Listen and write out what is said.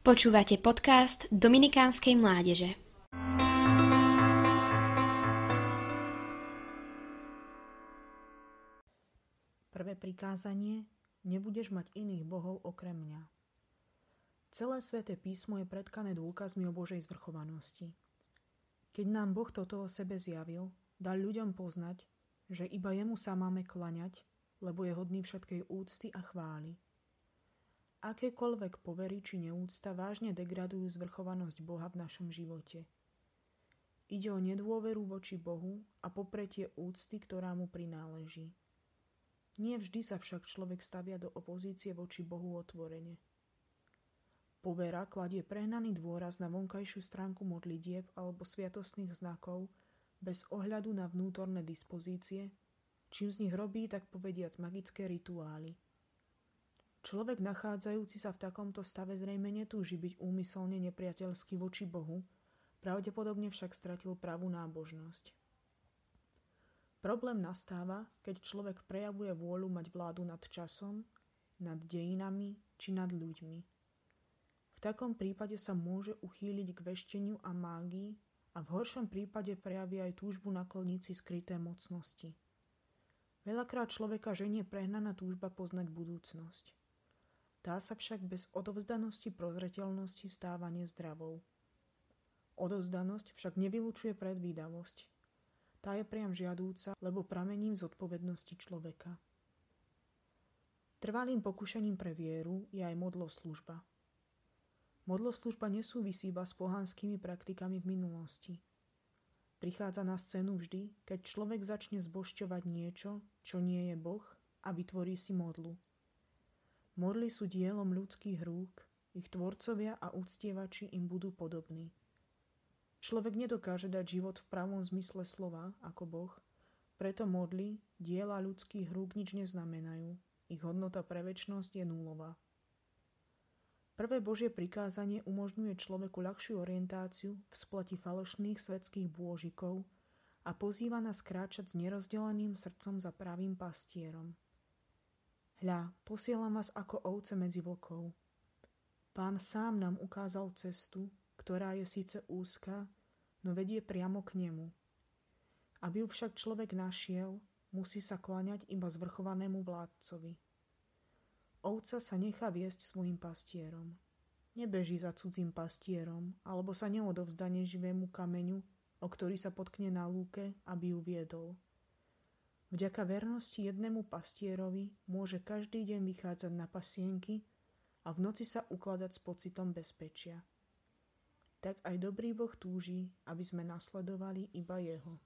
Počúvate podcast Dominikánskej mládeže. Prvé prikázanie Nebudeš mať iných bohov okrem mňa. Celé sväté písmo je predkané dôkazmi o Božej zvrchovanosti. Keď nám Boh toto o sebe zjavil, dal ľuďom poznať, že iba jemu sa máme klaňať, lebo je hodný všetkej úcty a chvály. Akékoľvek povery či neúcta vážne degradujú zvrchovanosť Boha v našom živote. Ide o nedôveru voči Bohu a popretie úcty, ktorá mu prináleží. Nie vždy sa však človek stavia do opozície voči Bohu otvorene. Povera kladie prehnaný dôraz na vonkajšiu stránku modlitieb alebo sviatostných znakov bez ohľadu na vnútorné dispozície, čím z nich robí tak povediac magické rituály – Človek nachádzajúci sa v takomto stave zrejme netúži byť úmyselne nepriateľský voči Bohu, pravdepodobne však stratil pravú nábožnosť. Problém nastáva, keď človek prejavuje vôľu mať vládu nad časom, nad dejinami či nad ľuďmi. V takom prípade sa môže uchýliť k vešteniu a mágii a v horšom prípade prejaví aj túžbu nakloniť si skryté mocnosti. Veľakrát človeka ženie prehnaná túžba poznať budúcnosť. Tá sa však bez odovzdanosti prozreteľnosti stáva nezdravou. Odovzdanosť však nevylučuje predvídavosť. Tá je priam žiadúca, lebo pramením zodpovednosti človeka. Trvalým pokušením pre vieru je aj modloslužba. Modloslužba nesúvisí iba s pohanskými praktikami v minulosti. Prichádza na scénu vždy, keď človek začne zbošťovať niečo, čo nie je Boh a vytvorí si modlu – Modly sú dielom ľudských rúk, ich tvorcovia a uctievači im budú podobní. Človek nedokáže dať život v pravom zmysle slova, ako Boh, preto modly, diela ľudských rúk nič neznamenajú. Ich hodnota pre väčnosť je nulová. Prvé Božie prikázanie umožňuje človeku ľahšiu orientáciu v splati falošných svetských bôžikov a pozýva nás kráčať s nerozdeleným srdcom za pravým pastierom. Hľa, posielam vás ako ovce medzi vlkov. Pán sám nám ukázal cestu, ktorá je síce úzka, no vedie priamo k nemu. Aby ju však človek našiel, musí sa kláňať iba zvrchovanému vládcovi. Ovca sa nechá viesť svojim pastierom. Nebeží za cudzím pastierom, alebo sa neodovzdane živému kameňu, o ktorý sa potkne na lúke, aby ju viedol. Vďaka vernosti jednému pastierovi môže každý deň vychádzať na pasienky a v noci sa ukladať s pocitom bezpečia. Tak aj dobrý Boh túži, aby sme nasledovali iba Jeho.